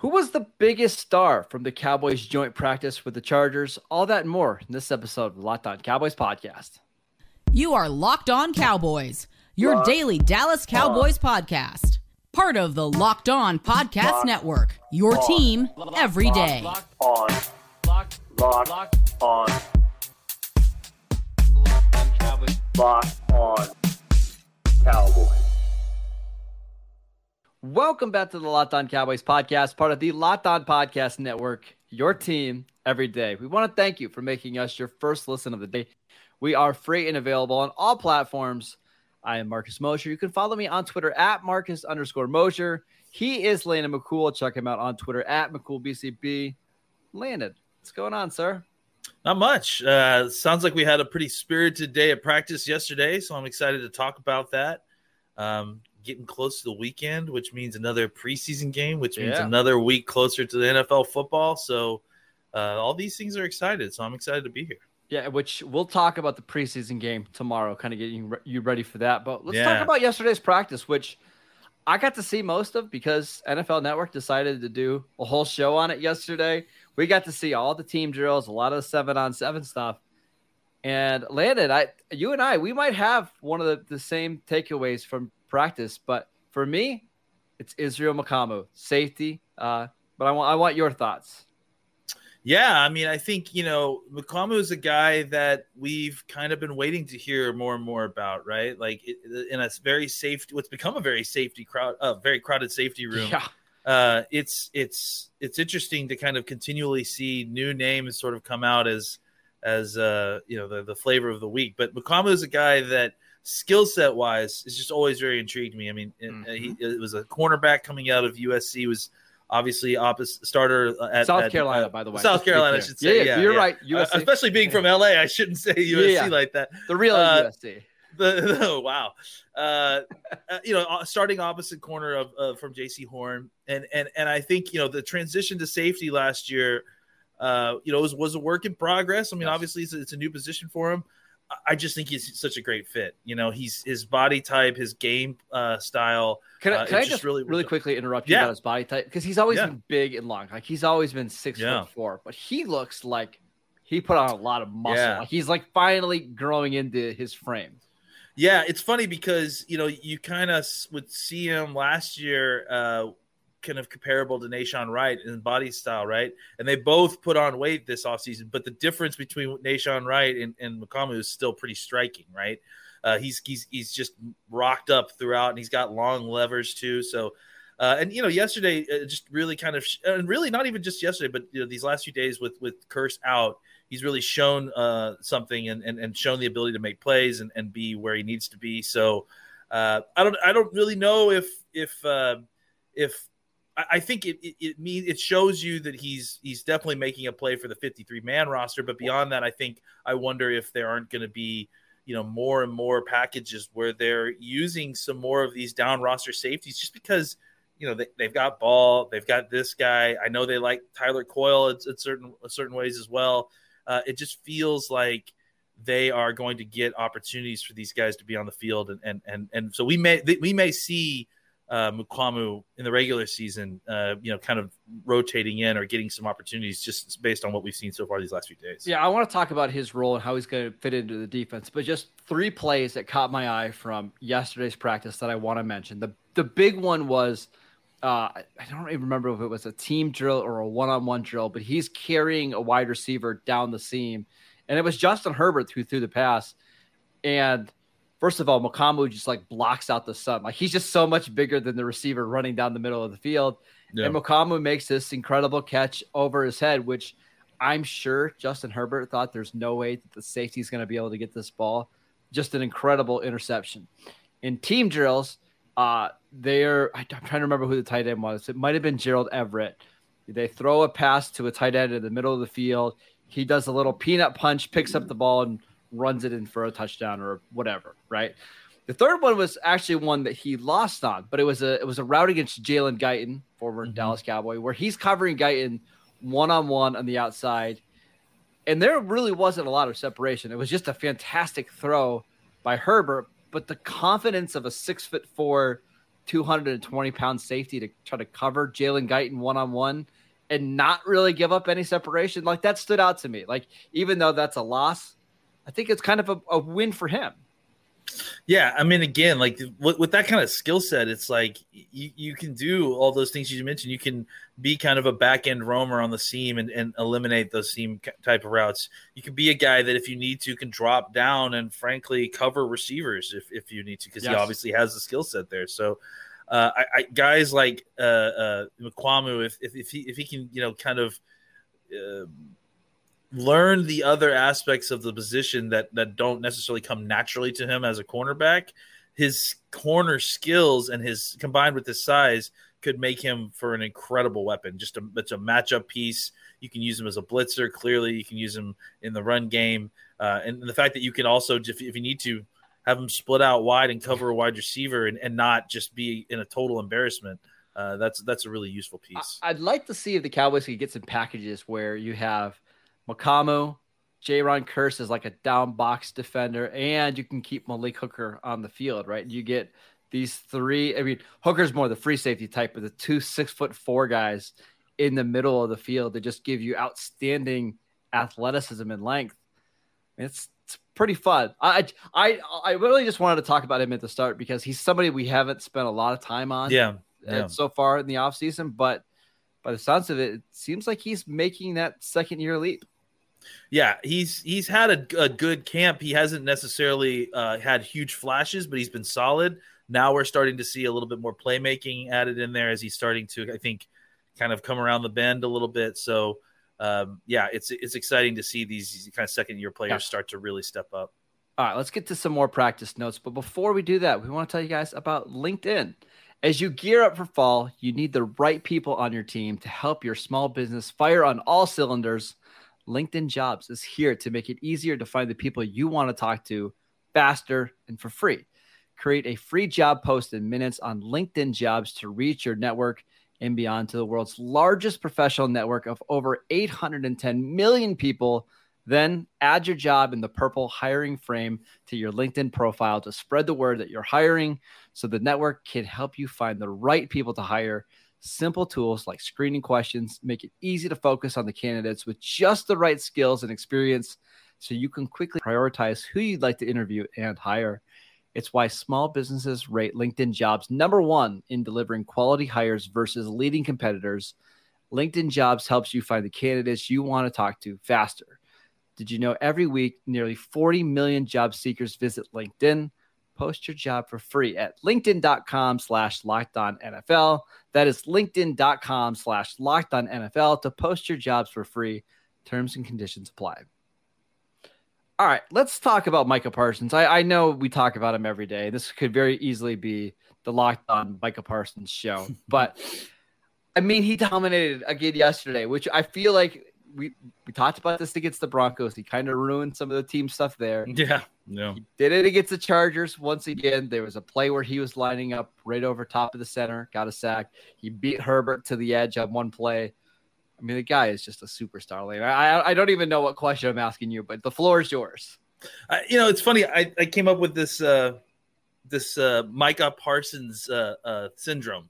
Who was the biggest star from the Cowboys joint practice with the Chargers? All that and more in this episode of Locked On Cowboys podcast. You are Locked On Cowboys, your Locked daily Dallas Cowboys on. podcast. Part of the Locked On Podcast Locked Network. Your on. team every day. Locked on. Locked, Locked, Locked on. Locked on Cowboys. Locked on Cowboys. Welcome back to the Locked On Cowboys podcast, part of the Locked On Podcast Network, your team every day. We want to thank you for making us your first listen of the day. We are free and available on all platforms. I am Marcus Mosher. You can follow me on Twitter at Marcus underscore Mosher. He is Landon McCool. Check him out on Twitter at McCoolBCB. Landon, what's going on, sir? Not much. Uh, sounds like we had a pretty spirited day at practice yesterday, so I'm excited to talk about that. Um, getting close to the weekend, which means another preseason game, which means yeah. another week closer to the NFL football. So uh, all these things are excited. So I'm excited to be here. Yeah, which we'll talk about the preseason game tomorrow, kind of getting you ready for that. But let's yeah. talk about yesterday's practice, which I got to see most of because NFL Network decided to do a whole show on it yesterday. We got to see all the team drills, a lot of seven on seven stuff. And Landon, I, you and I, we might have one of the, the same takeaways from practice. But for me, it's Israel Mukuamu, safety. Uh, but I want I want your thoughts. Yeah, I mean, I think you know Mukuamu is a guy that we've kind of been waiting to hear more and more about, right? Like in a very safe, what's become a very safety crowd, a uh, very crowded safety room. Yeah. Uh, it's it's it's interesting to kind of continually see new names sort of come out as as uh, you know the the flavor of the week. But Mukuamu is a guy that skill set wise, it's just always very intrigued me. I mean, uh, mm-hmm. he, it was a cornerback coming out of USC, was obviously opposite starter at South at, Carolina, uh, by the way. South Carolina, I should say. Yeah, yeah, yeah you're yeah. right. USC. Uh, especially being from LA, I shouldn't say USC like that. The real uh, USC. The, the wow, uh, uh, you know, uh, starting opposite corner of from Jaycee Horn, and and and I think you know the transition to safety last year, you know, was was a work in progress. I mean, yes. obviously it's a, it's a new position for him. I just think he's such a great fit. You know, he's his body type, his game uh, style. Can I, uh, can I just really, really quickly interrupt you yeah. about his body type? Because he's always yeah. been big and long. Like he's always been six yeah. foot four, but he looks like he put on a lot of muscle. Like he's like finally growing into his frame. Yeah, it's funny because you know you kind of would see him last year uh, kind of comparable to Nahshon Wright in body style, right? And they both put on weight this offseason, but the difference between Nahshon Wright and, and Mukuamu is still pretty striking, right? Uh, he's he's he's just rocked up throughout, and he's got long levers too. So, uh, and you know, yesterday uh, just really kind of, and really not even just yesterday, but you know, these last few days with with Kearse out, he's really shown uh, something and, and and shown the ability to make plays and, and be where he needs to be. So, uh, I don't I don't really know if if uh, if I think it it, it mean it shows you that he's he's definitely making a play for the 53 man roster. But beyond that, I think I wonder if there aren't going to be you know more and more packages where they're using some more of these down roster safeties just because you know they, they've got ball they've got this guy. I know they like tyler coyle at, at certain certain ways as well. Uh, it just feels like they are going to get opportunities for these guys to be on the field and and and, and so we may we may see uh, Mukuamu in the regular season, uh, you know, kind of rotating in or getting some opportunities just based on what we've seen so far these last few days. Yeah, I want to talk about his role and how he's going to fit into the defense, but just three plays that caught my eye from yesterday's practice that I want to mention. The the big one was uh, I don't even remember if it was a team drill or a one-on-one drill, but he's carrying a wide receiver down the seam, and it was Justin Herbert who threw the pass, and first of all, Mukuamu just like blocks out the sun. Like he's just so much bigger than the receiver running down the middle of the field. Yeah. And Mukuamu makes this incredible catch over his head, which I'm sure Justin Herbert thought there's no way that the safety is going to be able to get this ball. Just an incredible interception. In team drills, uh, they're I'm trying to remember who the tight end was. It might have been Gerald Everett. They throw a pass to a tight end in the middle of the field. He does a little peanut punch, picks up the ball, and runs it in for a touchdown or whatever, right? The third one was actually one that he lost on, but it was a it was a route against Jalen Guyton, former mm-hmm. Dallas Cowboy, where he's covering Guyton one on one on the outside, and there really wasn't a lot of separation. It was just a fantastic throw by Herbert, but the confidence of a six foot four 220 pound safety to try to cover Jalen Guyton one on one and not really give up any separation. Like that stood out to me. Like even though that's a loss, I think it's kind of a, a win for him. Yeah, I mean, again, like with, with that kind of skill set, it's like you, you can do all those things you mentioned. You can be kind of a back end roamer on the seam and, and eliminate those seam type of routes. You can be a guy that, if you need to, can drop down and frankly cover receivers if, if you need to, because yes. he obviously has the skill set there. So, uh, I, I, guys like uh, uh, Mukuamu, if, if, if he if he can, you know, kind of. Uh, learn the other aspects of the position that that don't necessarily come naturally to him as a cornerback his corner skills and his combined with his size could make him for an incredible weapon. Just a it's a matchup piece. You can use him as a blitzer clearly. You can use him in the run game. Uh, and the fact that you can also if, if you need to have him split out wide and cover a wide receiver and, and not just be in a total embarrassment uh, that's that's a really useful piece. I'd like to see if the Cowboys could get some packages where you have Mukuamu, Jayron Kearse is like a down box defender, and you can keep Malik Hooker on the field, right? You get these three. I mean, Hooker's more the free safety type, but the two six foot four guys in the middle of the field that just give you outstanding athleticism and length. It's it's pretty fun. I I I really just wanted to talk about him at the start because he's somebody we haven't spent a lot of time on. Yeah. Uh, yeah. so far in the offseason, but by the sounds of it, it seems like he's making that second year leap. Yeah, he's he's had a, a good camp. He hasn't necessarily uh, had huge flashes, but he's been solid. Now we're starting to see a little bit more playmaking added in there as he's starting to, I think, kind of come around the bend a little bit. So, um, yeah, it's it's exciting to see these kind of second year players yeah. start to really step up. All right, let's get to some more practice notes. But before we do that, we want to tell you guys about LinkedIn. As you gear up for fall, you need the right people on your team to help your small business fire on all cylinders. LinkedIn Jobs is here to make it easier to find the people you want to talk to faster and for free. Create a free job post in minutes on LinkedIn Jobs to reach your network and beyond to the world's largest professional network of over 810 million people. Then add your job in the purple hiring frame to your LinkedIn profile to spread the word that you're hiring so the network can help you find the right people to hire Simple tools like screening questions make it easy to focus on the candidates with just the right skills and experience so you can quickly prioritize who you'd like to interview and hire. It's why small businesses rate LinkedIn jobs number one in delivering quality hires versus leading competitors. LinkedIn jobs helps you find the candidates you want to talk to faster. Did you know every week nearly 40 million job seekers visit LinkedIn? Post your job for free at linkedin.com slash locked on NFL. That is linkedin.com slash locked on NFL to post your jobs for free. Terms and conditions apply. All right, let's talk about Micah Parsons. I, I know we talk about him every day. This could very easily be the locked on Micah Parsons show, but I mean, he dominated again yesterday, which I feel like we we talked about this against the Broncos. He kind of ruined some of the team stuff there. Yeah, no. He did it against the Chargers once again. There was a play where he was lining up right over top of the center, got a sack. He beat Herbert to the edge on one play. I mean, the guy is just a superstar. I I don't even know what question I'm asking you, but the floor is yours. Uh, you know, it's funny. I, I came up with this uh, this uh, Micah Parsons uh, uh, syndrome,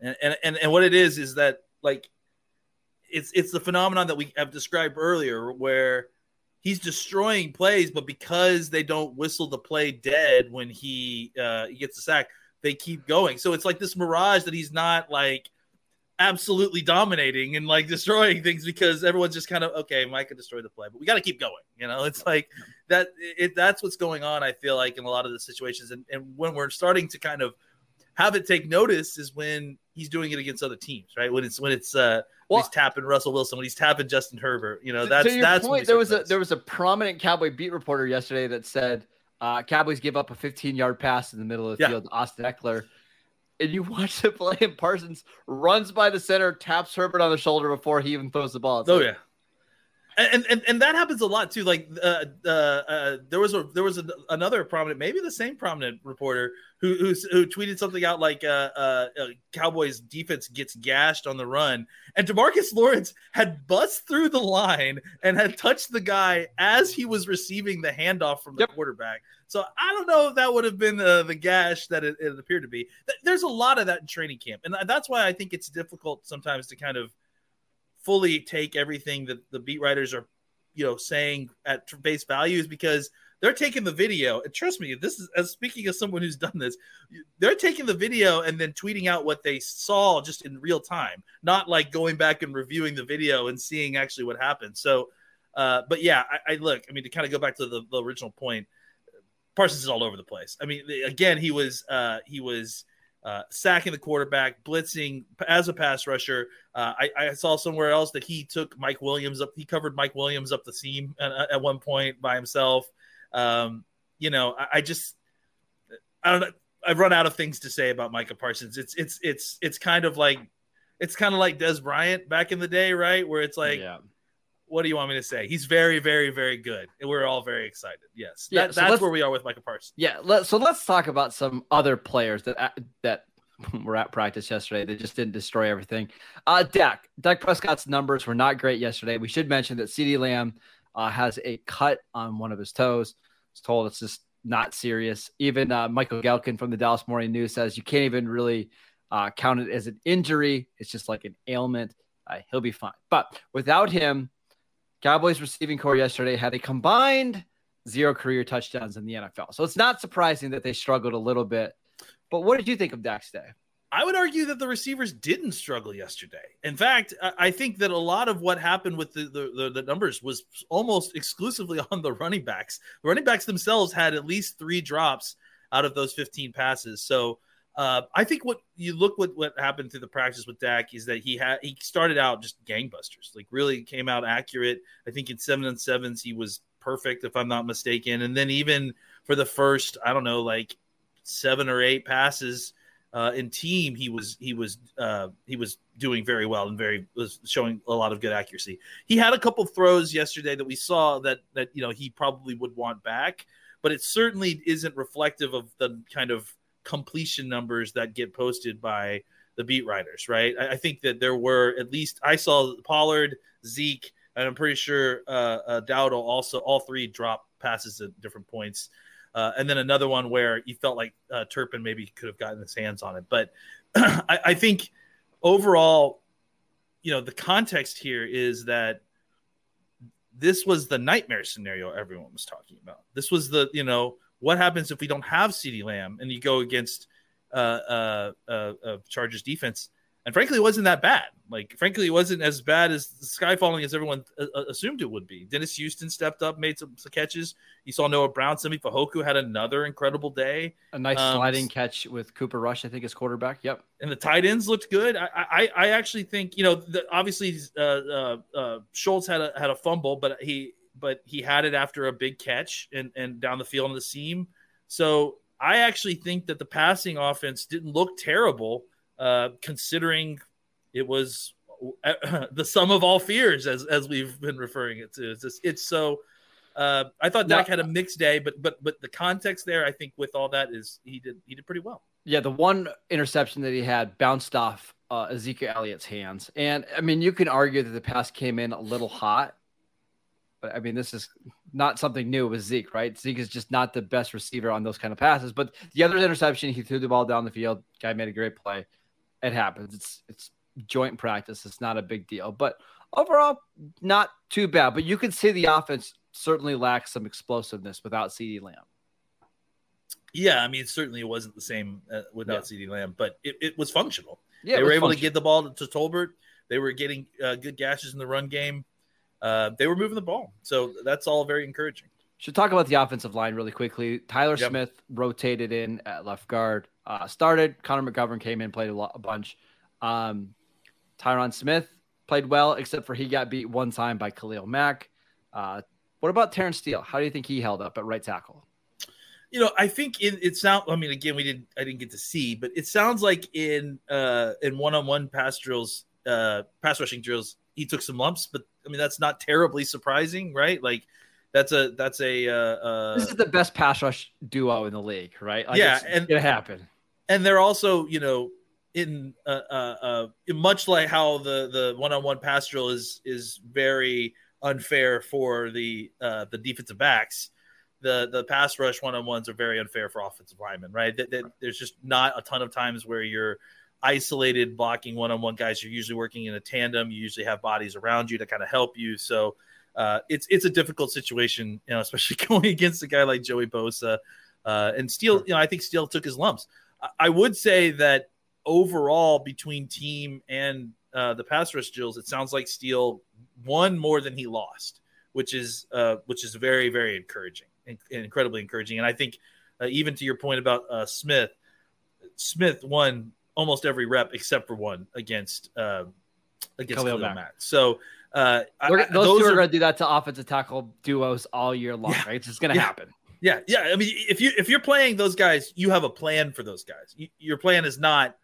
and, and and and what it is is that like it's it's the phenomenon that we have described earlier where he's destroying plays, but because they don't whistle the play dead when he uh, he gets a sack, they keep going. So it's like this mirage that he's not like absolutely dominating and like destroying things because everyone's just kind of okay, Mike can destroy the play, but we got to keep going. You know, it's like that. It that's what's going on. I feel like in a lot of the situations, and and when we're starting to kind of have it take notice is when he's doing it against other teams, right? When it's when it's uh well, he's tapping Russell Wilson, when he's tapping Justin Herbert. You know, that's to that's point. There was a there was a prominent Cowboy beat reporter yesterday that said uh, Cowboys give up a 15 yard pass in the middle of the yeah. field to Austin Ekeler. And you watch the play, and Parsons runs by the center, taps Herbert on the shoulder before he even throws the ball. It's oh like, yeah, and, and and that happens a lot too. Like uh, uh, uh, there was a there was a, another prominent, maybe the same prominent reporter who who, who tweeted something out like uh, uh, uh, Cowboys defense gets gashed on the run, and Demarcus Lawrence had bust through the line and had touched the guy as he was receiving the handoff from the yep. quarterback. So I don't know if that would have been the, the gash that it, it appeared to be. There's a lot of that in training camp, and that's why I think it's difficult sometimes to kind of fully take everything that the beat writers are, you know, saying at face values because they're taking the video and trust me this is as speaking as someone who's done this they're taking the video and then tweeting out what they saw just in real time not like going back and reviewing the video and seeing actually what happened. So uh, but yeah I, I, look i mean to kind of go back to the, the, original point parsons is all over the place. I mean again he was uh, he was uh, sacking the quarterback, blitzing as a pass rusher. Uh, I, I, saw somewhere else that he took Mike Williams up. He covered Mike Williams up the seam at, at one point by himself. Um, you know, I, I, just, I don't know. I've run out of things to say about Micah Parsons. It's it's it's it's kind of like it's kind of like Dez Bryant back in the day, right? Where it's like, yeah. What do you want me to say? He's very, very, very good, and we're all very excited. Yes, yeah, that, so that's where we are with Michael Parsons. Yeah, let, so let's talk about some other players that uh, that were at practice yesterday. They just didn't destroy everything. Uh, Dak, Dak Prescott's numbers were not great yesterday. We should mention that CeeDee Lamb uh, has a cut on one of his toes. He's told it's just not serious. Even uh, Michael Gehlken from the Dallas Morning News says you can't even really uh, count it as an injury. It's just like an ailment. Uh, he'll be fine. But without him, Cowboys receiving corps yesterday had a combined zero career touchdowns in the NFL. So it's not surprising that they struggled a little bit. But what did you think of Dak's day? I would argue that the receivers didn't struggle yesterday. In fact, I think that a lot of what happened with the, the, the, numbers was almost exclusively on the running backs. The running backs themselves had at least three drops out of those 15 passes. So uh, I think what you look what what happened through the practice with Dak is that he had he started out just gangbusters, like really came out accurate. I think in seven and sevens he was perfect, if I'm not mistaken. And then even for the first, I don't know, like seven or eight passes uh, in team, he was he was uh, he was doing very well and very was showing a lot of good accuracy. He had a couple throws yesterday that we saw that that you know he probably would want back, but it certainly isn't reflective of the kind of completion numbers that get posted by the beat writers, right? I, I think that there were at least I saw Pollard, Zeke, and I'm pretty sure uh, uh, Dowdle also all three drop passes at different points. Uh, and then another one where you felt like uh, Turpin maybe could have gotten his hands on it. But I, I, think overall, you know, the context here is that this was the nightmare scenario everyone was talking about. This was the, you know, what happens if we don't have CeeDee Lamb and you go against uh, uh, uh, uh Chargers defense? and frankly, it wasn't that bad. Like, frankly, it wasn't as bad as the sky falling as everyone uh, uh, assumed it would be. Dennis Houston stepped up, made some, some catches. You saw Noah Brown, Simi Fehoko had another incredible day. A nice um, sliding catch with Cooper Rush, I think, as quarterback. Yep. And the tight ends looked good. I, I, I actually think you know, the, obviously, uh, uh, uh, Schultz had a had a fumble, but he but he had it after a big catch and and down the field on the seam. So I actually think that the passing offense didn't look terrible uh, considering it was the sum of all fears, as as we've been referring it to. It's just, it's so. Uh, I thought Dak had a mixed day, but but but the context there, I think, with all that is he did he did pretty well. Yeah, the one interception that he had bounced off uh, Ezekiel Elliott's hands, and I mean, you can argue that the pass came in a little hot, but I mean, this is not something new with Zeke, right? Zeke is just not the best receiver on those kind of passes. But the other interception, he threw the ball down the field. Guy made a great play it happens. It's it's joint practice. It's not a big deal. But overall, not too bad. But you can see the offense certainly lacks some explosiveness without CeeDee Lamb. Yeah, I mean, certainly it wasn't the same uh, without yeah. CeeDee Lamb, but it, it was functional. Yeah, they were able to get the ball to, to Tolbert. They were getting uh, good gashes in the run game. Uh, they were moving the ball, so that's all very encouraging. Should talk about the offensive line really quickly. Tyler yep. Smith rotated in at left guard uh, started. Connor McGovern came in, played a, lot, a bunch. Um, Tyron Smith played well, except for he got beat one time by Khalil Mack. Uh, what about Terence Steele? How do you think he held up at right tackle? You know, I think it, it sounds. I mean, again, we didn't. I didn't get to see, but it sounds like in uh, in one on one pass drills, uh, pass rushing drills, he took some lumps, but I mean that's not terribly surprising, right? Like that's a that's a uh, uh, this is the best pass rush duo in the league, right? Like, Yeah, it's and- it happened. and they're also you know in uh, uh, uh much like how the the one-on-one pass drill is is very unfair for the uh the defensive backs the the pass rush one-on-ones are very unfair for offensive linemen right that, that there's just not a ton of times where you're isolated blocking one-on-one guys you're usually working in a tandem you usually have bodies around you to kind of help you so uh, it's it's a difficult situation, you know, especially going against a guy like Joey Bosa. Uh, and Steele, you know, I think Steele took his lumps. I, I would say that overall, between team and uh, the pass rush drills, it sounds like Steele won more than he lost, which is uh, which is very very encouraging, and incredibly encouraging. And I think uh, even to your point about uh, Smith, Smith won almost every rep except for one against uh, against Khalil Khalil Mack. Mack. So uh, We're, I- those, two are, are going to do that to offensive tackle duos all year long, Yeah. right? It's just going to Yeah. happen. Yeah, yeah. I mean, if you if you're playing those guys, you have a plan for those guys. You, your plan is not,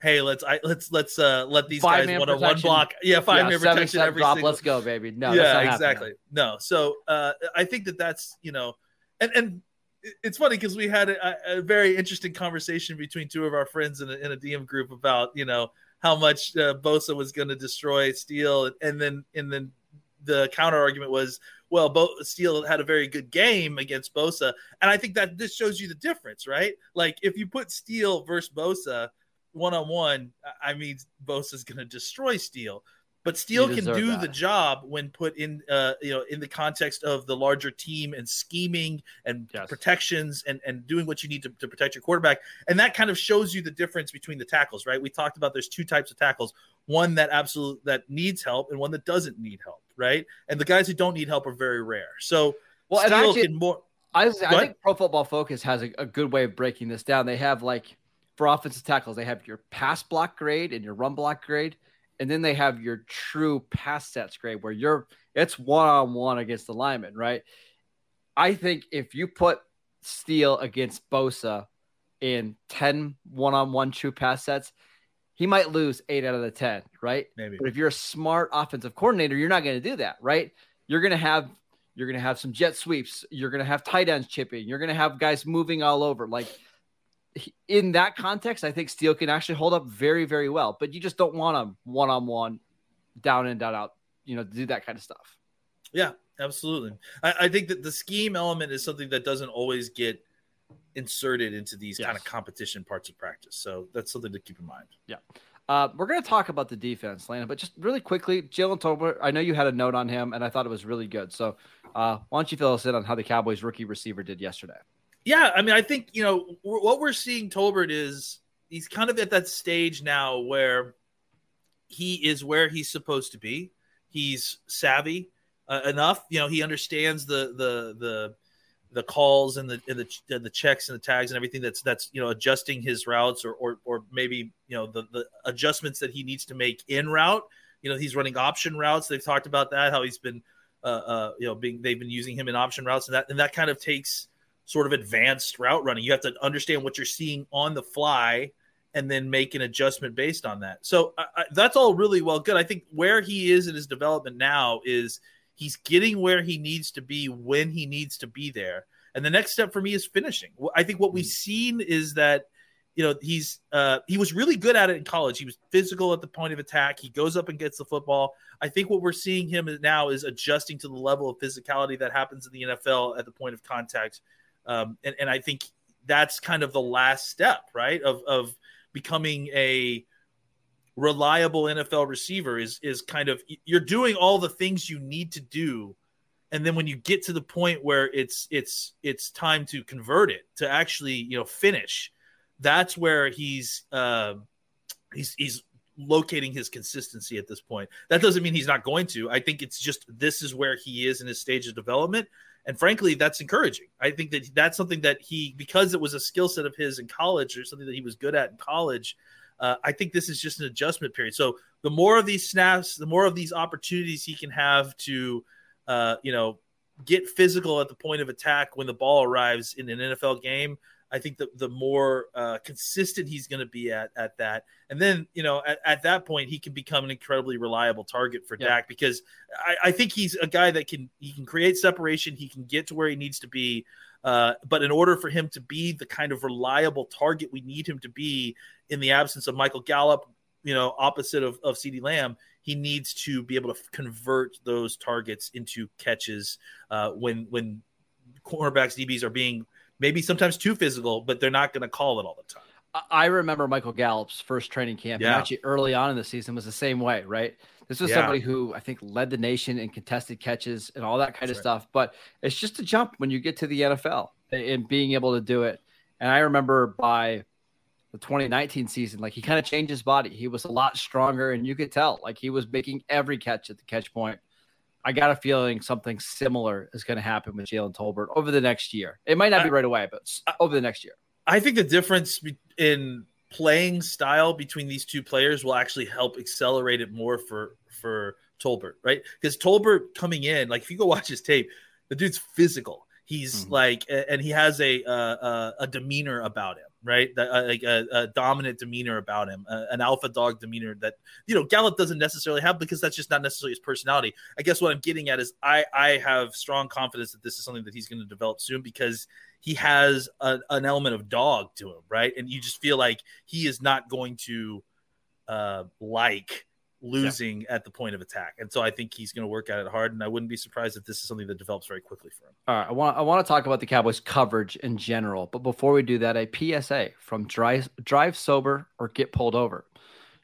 hey, let's I, let's let's uh let these guys Five-man one on one block. Yeah, five yeah, man seven protection step every drop. single. Let's go, baby. No, that's yeah, not happening. exactly. No, so uh, I think that that's you know, and and it's funny because we had a, a very interesting conversation between two of our friends in a, in a DM group about you know how much uh, Bosa was going to destroy Steele, and then and then the counter argument was, well, Bo- Steele had a very good game against Bosa, and I think that this shows you the difference, right? Like if you put Steele versus Bosa one on one, I mean Bosa's going to destroy Steele. But Steele You can do that. the job when put in, uh, you know, in the context of the larger team and scheming and Yes. protections and, and doing what you need to, to protect your quarterback. And that kind of shows you the difference between the tackles, right? We talked about there's two types of tackles: one that absolute that needs help and one that doesn't need help, right? And the guys who don't need help are very rare. So Well, and actually, can more. I, I think Pro Football Focus has a, a good way of breaking this down. They have like for offensive tackles, they have your pass block grade and your run block grade, and then they have your true pass sets grade where you're it's one on one against the lineman, right? I think if you put Steele against Bosa in 10 one on one true pass sets, he might lose eight out of the 10, right? Maybe. But if you're a smart offensive coordinator, you're not going to do that, right? You're going to have you're going to have some jet sweeps. You're going to have tight ends chipping. You're going to have guys moving all over. Like in that context, I think Steele can actually hold up very, very well. But you just don't want him one on one, down and down out. You know, to do that kind of stuff. Yeah, absolutely. I, I think that the scheme element is something that doesn't always get inserted into these kind of competition parts of practice. So that's something to keep in mind. Yeah. Uh, we're going to talk about the defense, Lana, but just really quickly, Jalen Tolbert, I know you had a note on him, and I thought it was really good. So uh, why don't you fill us in on how the Cowboys rookie receiver did yesterday? Yeah, I mean, I think you know what we're seeing. Tolbert is he's kind of at that stage now where he is where he's supposed to be. He's savvy uh, enough, you know. He understands the the the the calls and the and the and the checks and the tags and everything that's that's you know adjusting his routes or or or maybe you know the the adjustments that he needs to make in route. You know, he's running option routes. They've talked about that how he's been uh, uh you know being they've been using him in option routes and that and that kind of takes sort of advanced route running. You have to understand what you're seeing on the fly and then make an adjustment based on that. So I, I, that's all really well good. I think where he is in his development now is he's getting where he needs to be when he needs to be there. And the next step for me is finishing. I think what we've seen is that you know he's uh, he was really good at it in college. He was physical at the point of attack. He goes up and gets the football. I think what we're seeing him now is adjusting to the level of physicality that happens in the NFL at the point of contact. Um, and, and I think that's kind of the last step, right? Of of becoming a reliable NFL receiver is is kind of you're doing all the things you need to do. And then when you get to the point where it's it's it's time to convert it to actually you know finish that's where he's uh, he's he's locating his consistency at this point. That doesn't mean he's not going to. I think it's just this is where he is in his stage of development and frankly that's encouraging i think that that's something that he because it was a skill set of his in college or something that he was good at in college uh, I think this is just an adjustment period. So the more of these snaps, the more of these opportunities he can have to, uh, you know, get physical at the point of attack when the ball arrives in an NFL game. I think the the more uh, consistent he's going to be at at that, and then you know at, at, that point he can become an incredibly reliable target for yeah. Dak because I, I, think he's a guy that can he can create separation, he can get to where he needs to be. Uh, but in order for him to be the kind of reliable target we need him to be in the absence of Michael Gallup, you know, opposite of, of CeeDee Lamb, he needs to be able to convert those targets into catches uh, when when cornerbacks DBs are being maybe sometimes too physical, but they're not going to call it all the time. I remember Michael Gallup's first training camp, yeah. and actually early on in the season was the same way, right? This was yeah. somebody who I think led the nation in contested catches and all that kind That's of right. stuff. But it's just a jump when you get to the NFL and being able to do it. And I remember by the 2019 season, like he kind of changed his body. He was a lot stronger, and you could tell like he was making every catch at the catch point. I got a feeling something similar is going to happen with Jalen Tolbert over the next year. It might not be right away, but over the next year. I think the difference in playing style between these two players will actually help accelerate it more for for Tolbert, right? Because Tolbert coming in, like if you go watch his tape, the dude's physical. He's mm-hmm. like, and he has a, a a demeanor about him right? Uh, like a, a, dominant demeanor about him, an alpha dog demeanor that you know Gallup doesn't necessarily have because that's just not necessarily his personality. I guess what I'm getting at is I I have strong confidence that this is something that he's going to develop soon because he has a, an element of dog to him, right? And you just feel like he is not going to uh, like losing yeah. at the point of attack. And so I think he's going to work at it hard. And I wouldn't be surprised if this is something that develops very quickly for him. All right. I want, I want to talk about the Cowboys coverage in general. But before we do that, a PSA from drive, drive sober or get pulled over.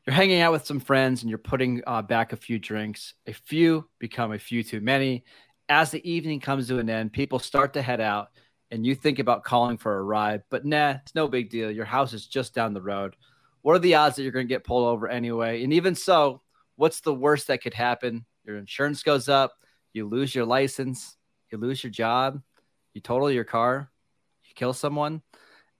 You're hanging out with some friends and you're putting uh, back a few drinks. A few become a few too many. As the evening comes to an end, people start to head out and you think about calling for a ride, but nah, it's no big deal. Your house is just down the road. What are the odds that you're going to get pulled over anyway? And even so, what's the worst that could happen? Your insurance goes up, you lose your license, you lose your job, you total your car, you kill someone.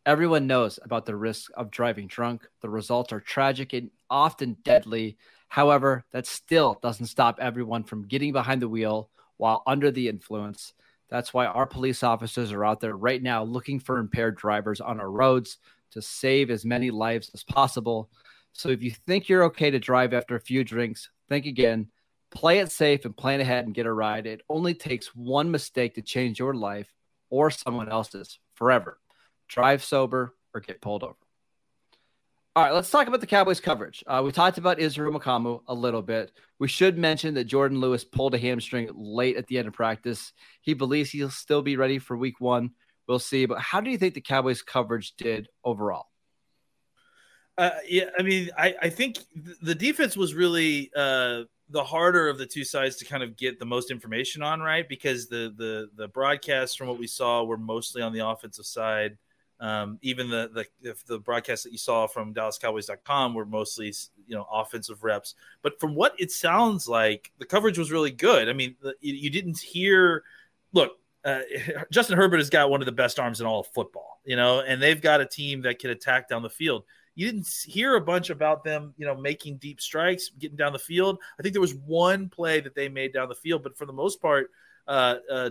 Everyone knows about the risk of driving drunk. The results are tragic and often deadly. However, that still doesn't stop everyone from getting behind the wheel while under the influence. That's why our police officers are out there right now looking for impaired drivers on our roads to save as many lives as possible. So if you think you're okay to drive after a few drinks, think again. Play it safe and plan ahead and get a ride. It only takes one mistake to change your life or someone else's forever. Drive sober or get pulled over. All right, let's talk about the Cowboys coverage. Uh, we talked about Israel Mukuamu a little bit. We should mention that Jordan Lewis pulled a hamstring late at the end of practice. He believes he'll still be ready for week one. We'll see. But how do you think the Cowboys coverage did overall? Uh, yeah, I mean, I, I think the defense was really uh, the harder of the two sides to kind of get the most information on, right? Because the the the broadcasts from what we saw were mostly on the offensive side. Um, even the the the broadcasts that you saw from DallasCowboys.com were mostly you know offensive reps. But from what it sounds like, the coverage was really good. I mean, the, you, you, didn't hear. Look, uh, Justin Herbert has got one of the best arms in all of football, you know, and they've got a team that can attack down the field you didn't hear a bunch about them, you know, making deep strikes, getting down the field. I think there was one play that they made down the field, but for the most part, uh, uh,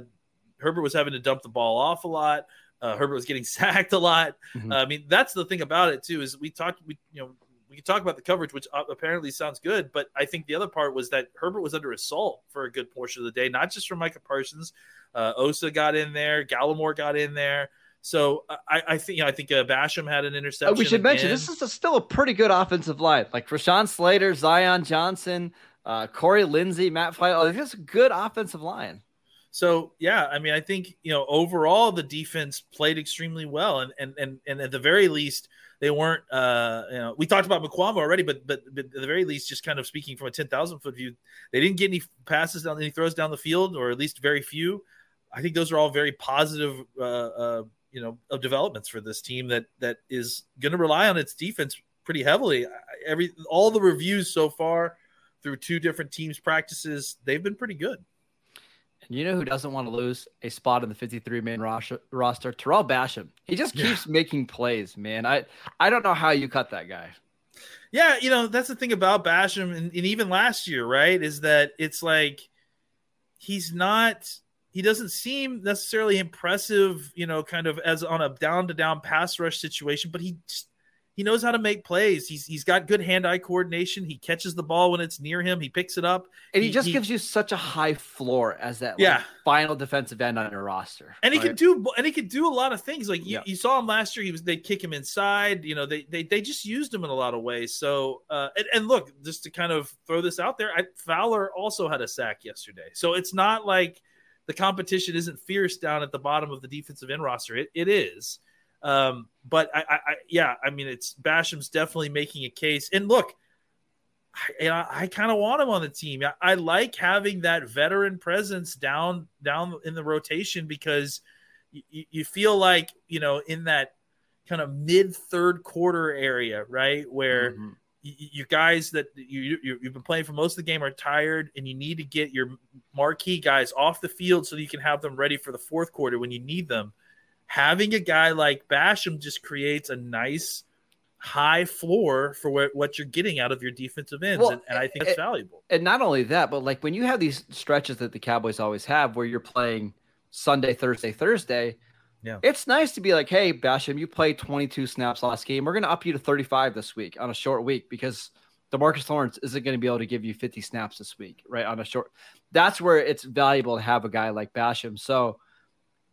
Herbert was having to dump the ball off a lot. Uh, Herbert was getting sacked a lot. Mm-hmm. I mean, that's the thing about it too. Is we talked, we you know, we can talk about the coverage, which apparently sounds good, but I think the other part was that Herbert was under assault for a good portion of the day, not just from Micah Parsons. Uh, Osa got in there, Gallimore got in there. So I, I think you know, I think uh, Basham had an interception. Oh, we should again. mention this is a, still a pretty good offensive line. Like Rashawn Slater, Zion Johnson, uh, Corey Linsley, Matt Feiler. Oh, it's a good offensive line. So yeah, I mean, I think you know overall the defense played extremely well, and and and, and at the very least they weren't. Uh, you know, we talked about Mukuamu already, but, but but at the very least, just kind of speaking from a ten thousand foot view, they didn't get any passes down, any throws down the field, or at least very few. I think those are all very positive uh, uh, you know of developments for this team that that is going to rely on its defense pretty heavily. Every all the reviews so far through two different teams practices, they've been pretty good. And you know who doesn't want to lose a spot in the 53 man roster? roster? Tarell Basham. He just keeps yeah. making plays, man. I I don't know how you cut that guy. Yeah, you know that's the thing about Basham, and, and even last year, right? Is that it's like he's not he doesn't seem necessarily impressive, you know, kind of as on a down to down pass rush situation, but he he knows how to make plays. He's he's got good hand eye coordination. He catches the ball when it's near him. He picks it up, and he, he just he, gives you such a high floor as that yeah. Like, final defensive end on your roster. And right? he can do and he can do a lot of things. Like you, yeah. you, saw him last year. He was they kick him inside. You know they they they just used him in a lot of ways. So uh, and, and look, just to kind of throw this out there, I, Fowler also had a sack yesterday. So it's not like the competition isn't fierce down at the bottom of the defensive end roster. It, it is. Um, but I, I, yeah, I mean, it's Basham's definitely making a case. And look, I, I, I kind of want him on the team. I, I, like having that veteran presence down down in the rotation because you, you feel like you know in that kind of mid third quarter area, right, where mm-hmm you guys that you, you have been playing for most of the game are tired, and you need to get your marquee guys off the field so that you can have them ready for the fourth quarter when you need them. Having a guy like Basham just creates a nice high floor for what, what you're getting out of your defensive ends, well, and, and, I think it's valuable. And not only that, but like when you have these stretches that the Cowboys always have, where you're playing Sunday, Thursday, Thursday yeah. It's nice to be like, hey, Basham, you played 22 snaps last game. We're going to up you to 35 this week on a short week because Demarcus Lawrence isn't going to be able to give you 50 snaps this week, right? On a short. That's where it's valuable to have a guy like Basham. So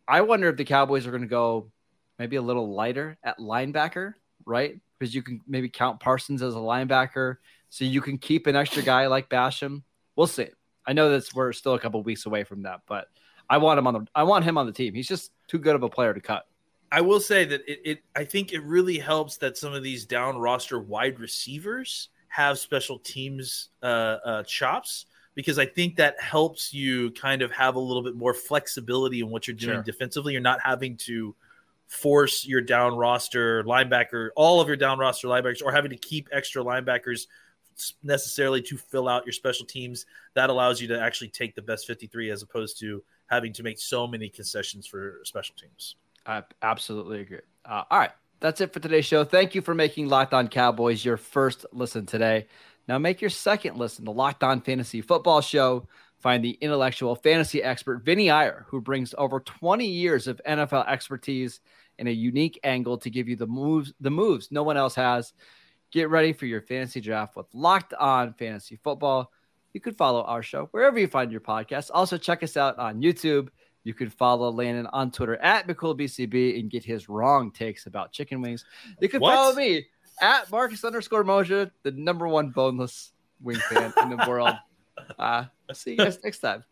I wonder if the Cowboys are going to go maybe a little lighter at linebacker, right? Because you can maybe count Parsons as a linebacker. So you can keep an extra guy like Basham. We'll see. I know that we're still a couple weeks away from that, but I want him on the I want him on the team. He's just too good of a player to cut. I will say that it, it I think it really helps that some of these down roster wide receivers have special teams uh, uh, chops because I think that helps you kind of have a little bit more flexibility in what you're doing sure. defensively. You're not having to force your down roster linebacker, all of your down roster linebackers, or having to keep extra linebackers necessarily to fill out your special teams. That allows you to actually take the best 53 as opposed to having to make so many concessions for special teams. I absolutely agree. Uh, all right. That's it for today's show. Thank you for making Locked On Cowboys your first listen today. Now make your second listen to Locked On Fantasy Football Show. Find the intellectual fantasy expert Vinny Iyer, who brings over 20 years of NFL expertise and a unique angle to give you the moves, the moves no one else has. Get ready for your fantasy draft with Locked On Fantasy Football you could follow our show wherever you find your podcast. Also, check us out on YouTube. You can follow Landon on Twitter at McCoolBCB and get his wrong takes about chicken wings. You can what? follow me at Marcus underscore Mosher, the number one boneless wing fan in the world. Uh, see you guys next time.